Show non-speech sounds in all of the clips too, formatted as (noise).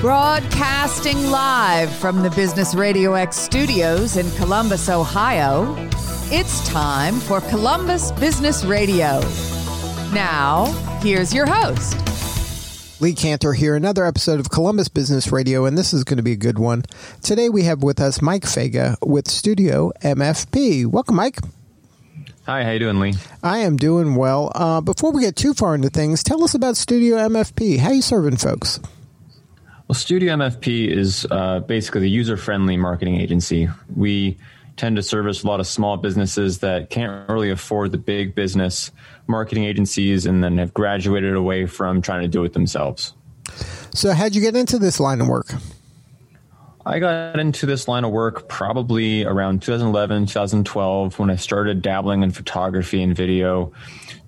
Broadcasting live from the Business Radio X studios in Columbus, Ohio, it's time for Columbus Business Radio. Now, here's your host. Lee Kantor here, another episode of Columbus Business Radio, and this is going to be a good one. Today we have with us Mike Fega with Studio MFP. Welcome, Mike. Hi, how you doing, Lee? I am doing well. Uh, before we get too far into things, tell us about Studio MFP. How you serving folks? Well, Studio MFP is uh, basically the user friendly marketing agency. We tend to service a lot of small businesses that can't really afford the big business marketing agencies and then have graduated away from trying to do it themselves. So, how'd you get into this line of work? I got into this line of work probably around 2011, 2012 when I started dabbling in photography and video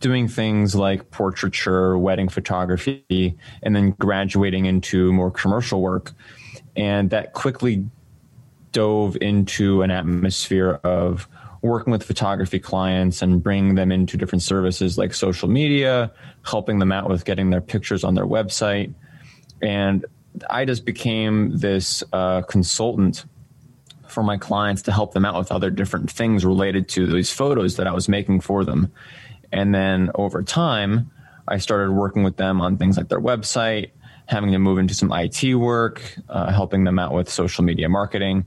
doing things like portraiture, wedding photography, and then graduating into more commercial work. And that quickly dove into an atmosphere of working with photography clients and bringing them into different services like social media, helping them out with getting their pictures on their website. And I just became this uh, consultant for my clients to help them out with other different things related to these photos that I was making for them. And then over time, I started working with them on things like their website, having to move into some IT work, uh, helping them out with social media marketing.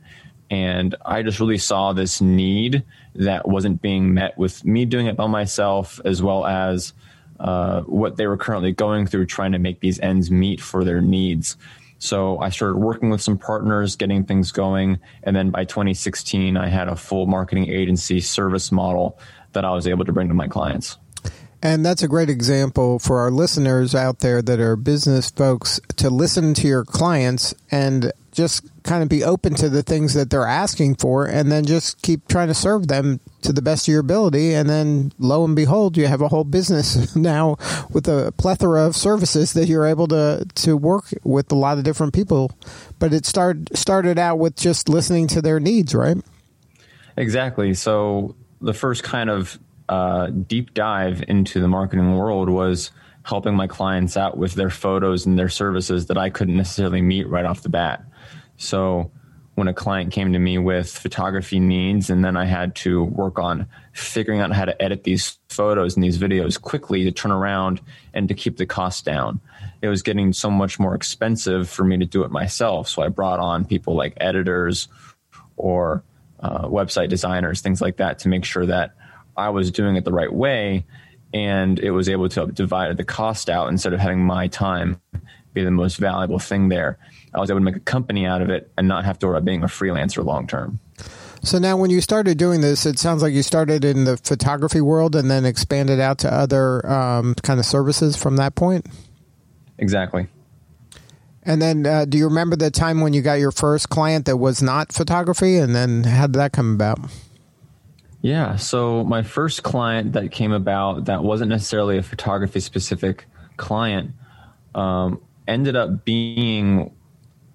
And I just really saw this need that wasn't being met with me doing it by myself, as well as uh, what they were currently going through trying to make these ends meet for their needs. So I started working with some partners, getting things going. And then by 2016, I had a full marketing agency service model that I was able to bring to my clients. And that's a great example for our listeners out there that are business folks to listen to your clients and just kind of be open to the things that they're asking for and then just keep trying to serve them to the best of your ability and then lo and behold you have a whole business (laughs) now with a plethora of services that you're able to to work with a lot of different people. But it started started out with just listening to their needs right? Exactly. So the first kind of uh, deep dive into the marketing world was helping my clients out with their photos and their services that I couldn't necessarily meet right off the bat. So when a client came to me with photography needs and then I had to work on figuring out how to edit these photos and these videos quickly to turn around and to keep the cost down. It was getting so much more expensive for me to do it myself. So I brought on people like editors or uh, website designers, things like that, to make sure that I was doing it the right way and it was able to divide the cost out instead of having my time be the most valuable thing there. I was able to make a company out of it and not have to worry about being a freelancer long term. So now, when you started doing this, it sounds like you started in the photography world and then expanded out to other um, kind of services from that point. Exactly. And then, uh, do you remember the time when you got your first client that was not photography? And then, how did that come about? Yeah. So, my first client that came about that wasn't necessarily a photography specific client um, ended up being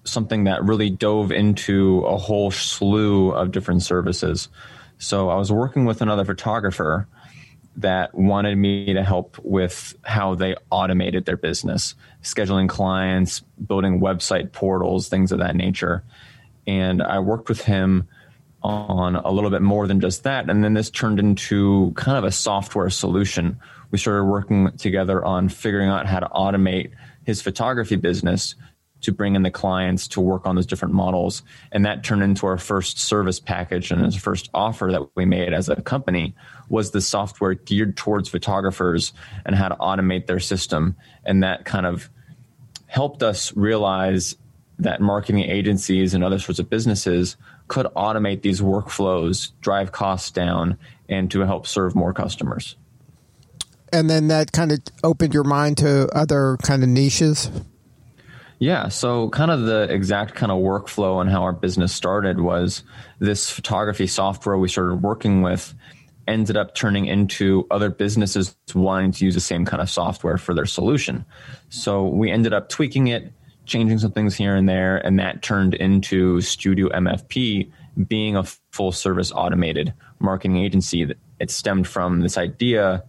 something that really dove into a whole slew of different services. So, I was working with another photographer that wanted me to help with how they automated their business, scheduling clients, building website portals, things of that nature. And I worked with him on a little bit more than just that. And then this turned into kind of a software solution. We started working together on figuring out how to automate his photography business to bring in the clients to work on those different models. And that turned into our first service package and his first offer that we made as a company was the software geared towards photographers and how to automate their system. And that kind of helped us realize that marketing agencies and other sorts of businesses could automate these workflows, drive costs down, and to help serve more customers. And then that kind of opened your mind to other kind of niches? Yeah, so kind of the exact kind of workflow and how our business started was this photography software we started working with ended up turning into other businesses wanting to use the same kind of software for their solution. So we ended up tweaking it, changing some things here and there, and that turned into Studio MFP being a full service automated marketing agency. It stemmed from this idea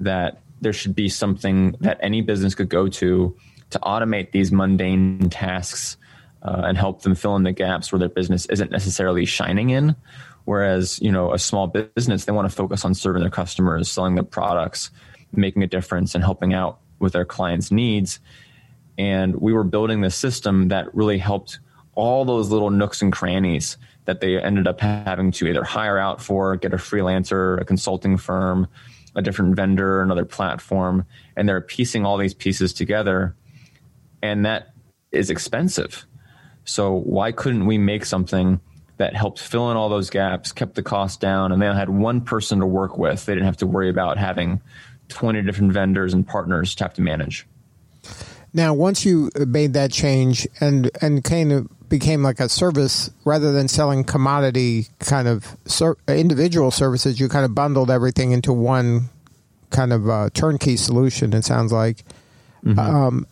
that there should be something that any business could go to to automate these mundane tasks uh, and help them fill in the gaps where their business isn't necessarily shining in. Whereas, you know, a small business, they want to focus on serving their customers, selling their products, making a difference, and helping out with their clients' needs. And we were building this system that really helped all those little nooks and crannies that they ended up having to either hire out for, get a freelancer, a consulting firm, a different vendor, another platform, and they're piecing all these pieces together. And that is expensive. So why couldn't we make something that helped fill in all those gaps, kept the cost down, and they had one person to work with? They didn't have to worry about having 20 different vendors and partners to have to manage. Now, once you made that change and and kind of became like a service rather than selling commodity kind of ser- individual services, you kind of bundled everything into one kind of uh, turnkey solution. It sounds like. Mm-hmm. Um,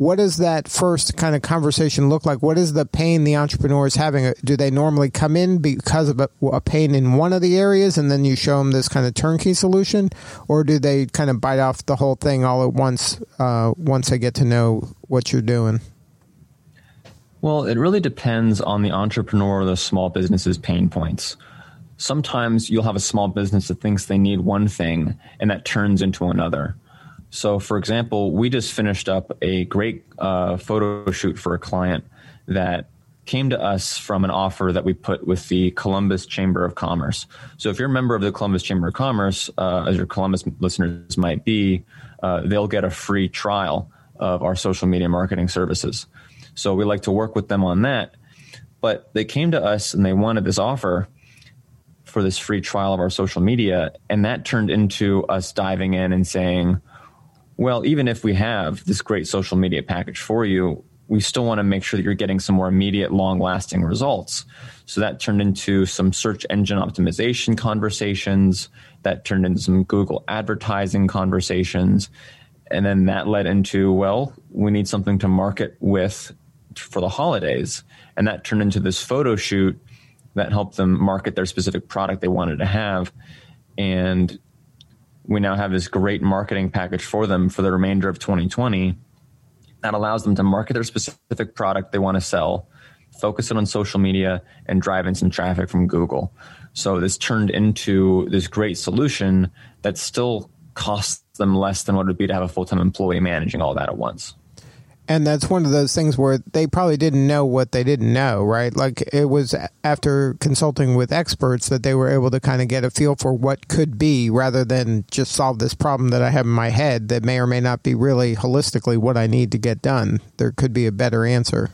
what does that first kind of conversation look like? What is the pain the entrepreneur is having? Do they normally come in because of a, a, pain in one of the areas and then you show them this kind of turnkey solution? Or do they kind of bite off the whole thing all at once uh, once they get to know what you're doing? Well, it really depends on the entrepreneur or the small business's pain points. Sometimes you'll have a small business that thinks they need one thing and that turns into another. So, for example, we just finished up a great uh, photo shoot for a client that came to us from an offer that we put with the Columbus Chamber of Commerce. So, if you're a member of the Columbus Chamber of Commerce, uh, as your Columbus listeners might be, uh, they'll get a free trial of our social media marketing services. So, we like to work with them on that. But they came to us and they wanted this offer for this free trial of our social media. And that turned into us diving in and saying, well, even if we have this great social media package for you, we still want to make sure that you're getting some more immediate, long lasting results. So that turned into some search engine optimization conversations, that turned into some Google advertising conversations. And then that led into, well, we need something to market with for the holidays. And that turned into this photo shoot that helped them market their specific product they wanted to have. And we now have this great marketing package for them for the remainder of 2020 that allows them to market their specific product they want to sell, focus it on social media, and drive in some traffic from Google. So this turned into this great solution that still costs them less than what it would be to have a full time employee managing all that at once and that's one of those things where they probably didn't know what they didn't know, right? Like it was after consulting with experts that they were able to kind of get a feel for what could be rather than just solve this problem that I have in my head that may or may not be really holistically what I need to get done. There could be a better answer.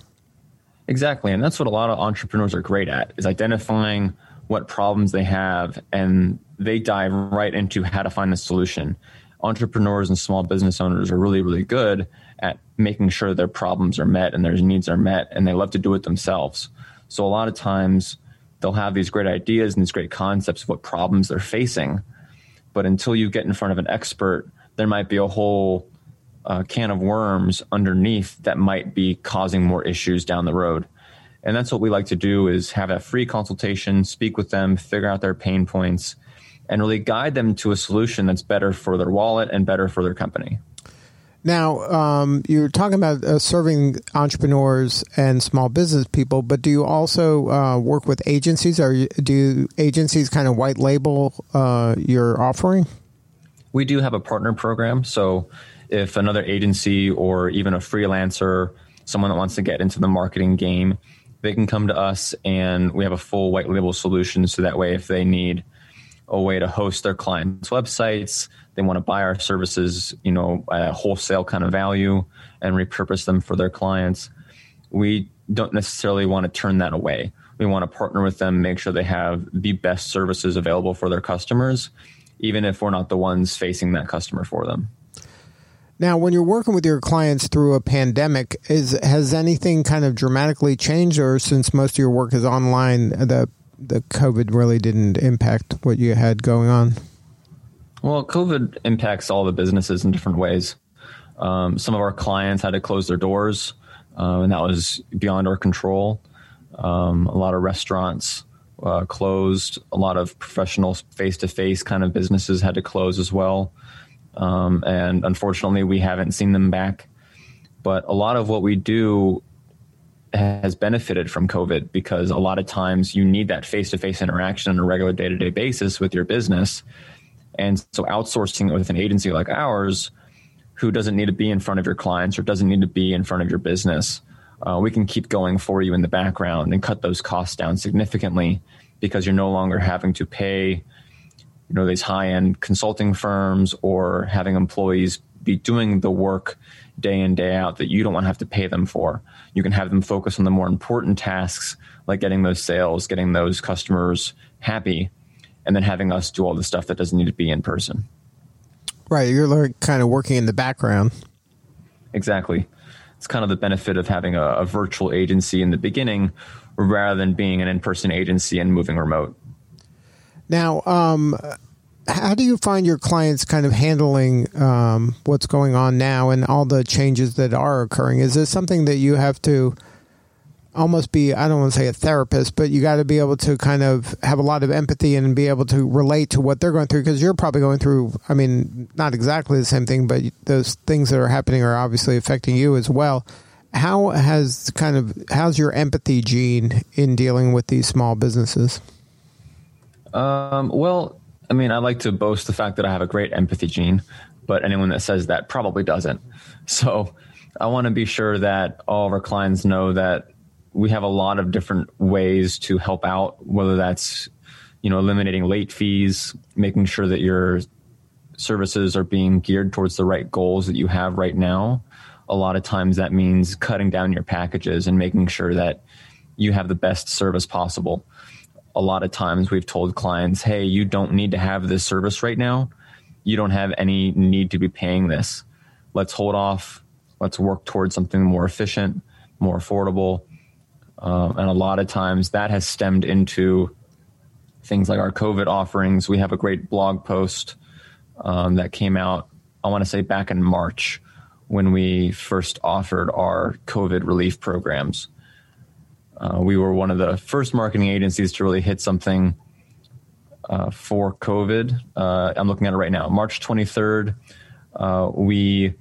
Exactly. And that's what a lot of entrepreneurs are great at is identifying what problems they have and they dive right into how to find the solution. Entrepreneurs and small business owners are really, really good at making sure their problems are met and their needs are met, and they love to do it themselves. So a lot of times they'll have these great ideas and these great concepts of what problems they're facing, but until you get in front of an expert, there might be a whole uh, can of worms underneath that might be causing more issues down the road. And that's what we like to do is have a free consultation, speak with them, figure out their pain points, and really guide them to a solution that's better for their wallet and better for their company. Now, um, you're talking about uh, serving entrepreneurs and small business people, but do you also uh, work with agencies? Or do agencies kind of white label uh, your offering? We do have a partner program. So, if another agency or even a freelancer, someone that wants to get into the marketing game, they can come to us and we have a full white label solution. So that way, if they need a way to host their clients' websites, they want to buy our services, you know, at a wholesale kind of value and repurpose them for their clients. We don't necessarily want to turn that away. We want to partner with them, make sure they have the best services available for their customers, even if we're not the ones facing that customer for them. Now, when you're working with your clients through a pandemic, is has anything kind of dramatically changed, or since most of your work is online, the the COVID really didn't impact what you had going on? Well, COVID impacts all the businesses in different ways. Um, some of our clients had to close their doors, uh, and that was beyond our control. Um, a lot of restaurants uh, closed. A lot of professional face-to-face kind of businesses had to close as well. Um, and unfortunately, we haven't seen them back. But a lot of what we do has benefited from COVID because a lot of times you need that face to face interaction on a regular day to day basis with your business. And so outsourcing it with an agency like ours, who doesn't need to be in front of your clients or doesn't need to be in front of your business, uh, we can keep going for you in the background and cut those costs down significantly because you're no longer having to pay you know these high end consulting firms or having employees be doing the work day in day out that you don't want to have to pay them for. You can have them focus on the more important tasks like getting those sales getting those customers happy and then having us do all the stuff that doesn't need to be in person. Right you're like kind of working in the background. Exactly. It's kind of the benefit of having a, a virtual agency in the beginning rather than being an in-person agency and moving remote. Now um, how do you find your clients kind of handling um, what's going on now and all the changes that are occurring? Is this something that you have to almost be, I don't want to say a therapist, but you got to be able to kind of have a lot of empathy and be able to relate to what they're going through because you're probably going through, I mean, not exactly the same thing, but those things that are happening are obviously affecting you as well. How has kind of, how's your empathy gene in dealing with these small businesses? Um, well, I mean, I like to boast the fact that I have a great empathy gene, but anyone that says that probably doesn't. So I want to be sure that all of our clients know that we have a lot of different ways to help out, whether that's, you know, eliminating late fees, making sure that your services are being geared towards the right goals that you have right now. A lot of times that means cutting down your packages and making sure that you have the best service possible a lot of times we've told clients, hey, you don't need to have this service right now. You don't have any need to be paying this. Let's hold off. Let's work towards something more efficient, more affordable. Um, and a lot of times that has stemmed into things like our COVID offerings. We have a great blog post um, that came out, I want to say back in March when we first offered our COVID relief programs. Uh, we were one of the first marketing agencies to really hit something uh, for COVID. Uh, I'm looking at it right now. March 23rd, uh, we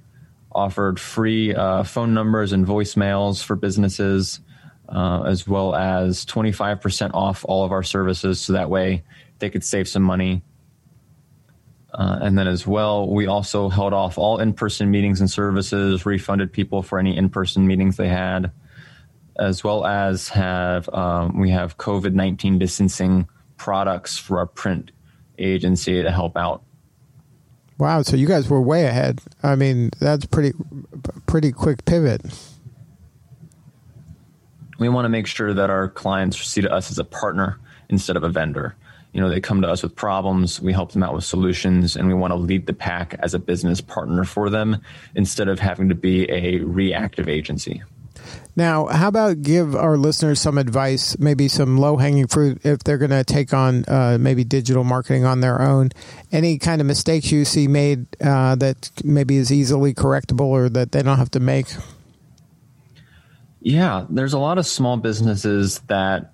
offered free uh, phone numbers and voicemails for businesses, as well as 25% off all of our services, so that way they could save some money. and then, as well, we also held off all in person meetings and services, refunded people for any in person meetings they had as well as have um, we have COVID nineteen distancing products for our print agency to help out. Wow! So you guys were way ahead. I mean, that's pretty pretty quick pivot. We want to make sure that our clients see us as a partner instead of a vendor. You know, they come to us with problems, we help them out with solutions, and we want to lead the pack as a business partner for them instead of having to be a reactive agency. Now, how about give our listeners some advice, maybe some low hanging fruit if they're going to take on uh, maybe digital marketing on their own? Any kind of mistakes you see made uh, that maybe is easily correctable or that they don't have to make? Yeah, there's a lot of small businesses that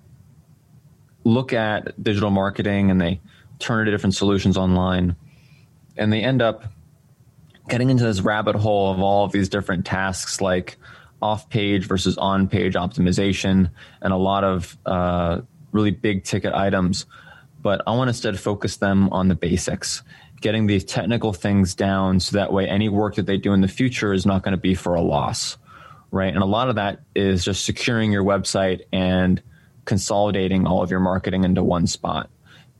look at digital marketing and they turn to different solutions online and they end up getting into this rabbit hole of all of these different tasks like off page versus on page optimization and a lot of uh, really big ticket items. But I want to instead focus them on the basics, getting these technical things down so that way any work that they do in the future is not going to be for a loss. Right. And a lot of that is just securing your website and consolidating all of your marketing into one spot,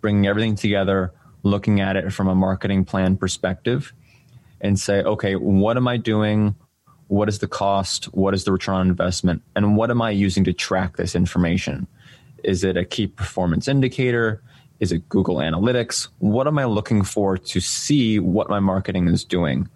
bringing everything together, looking at it from a marketing plan perspective and say, okay, what am I doing? What is the cost? What is the return on investment? And what am i using to track this information? Is it a key performance indicator? Is it google analytics? What am i looking for to see what my marketing is doing?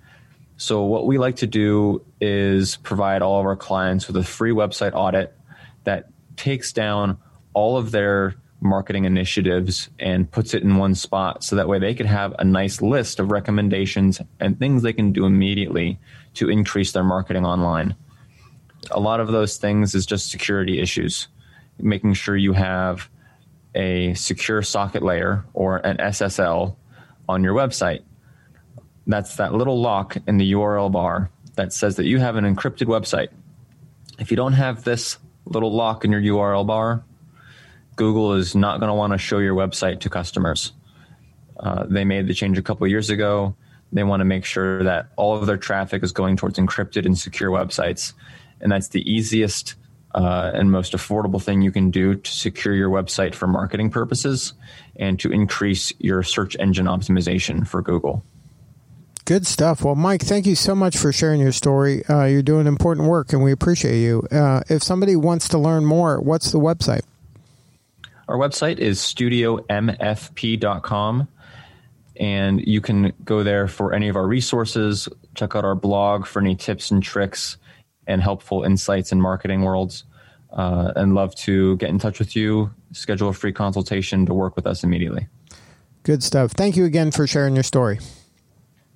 So what we like to do is provide all of our clients with a free website audit that takes down all of their marketing initiatives and puts it in one spot so that way they could have a nice list of recommendations and things they can do immediately to increase their marketing online. A lot of those things is just security issues, making sure you have a secure socket layer or an SSL on your website. That's that little lock in the URL bar that says that you have an encrypted website. If you don't have this little lock in your URL bar, Google is not going to want to show your website to customers. Uh, they made the change a couple years ago. They want to make sure that all of their traffic is going towards encrypted and secure websites. And that's the easiest uh, and most affordable thing you can do to secure your website for marketing purposes and to increase your search engine optimization for Google. Good stuff. Well, Mike, thank you so much for sharing your story. Uh, you're doing important work, and we appreciate you. Uh, if somebody wants to learn more, what's the website? Our website is studiomfp.com, and you can go there for any of our resources. Check out our blog for any tips and tricks and helpful insights in marketing worlds. Uh, and love to get in touch with you, schedule a free consultation to work with us immediately. Good stuff. Thank you again for sharing your story.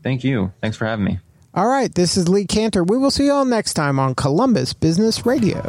Thank you. Thanks for having me. All right. This is Lee Kantor. We will see you all next time on Columbus Business Radio.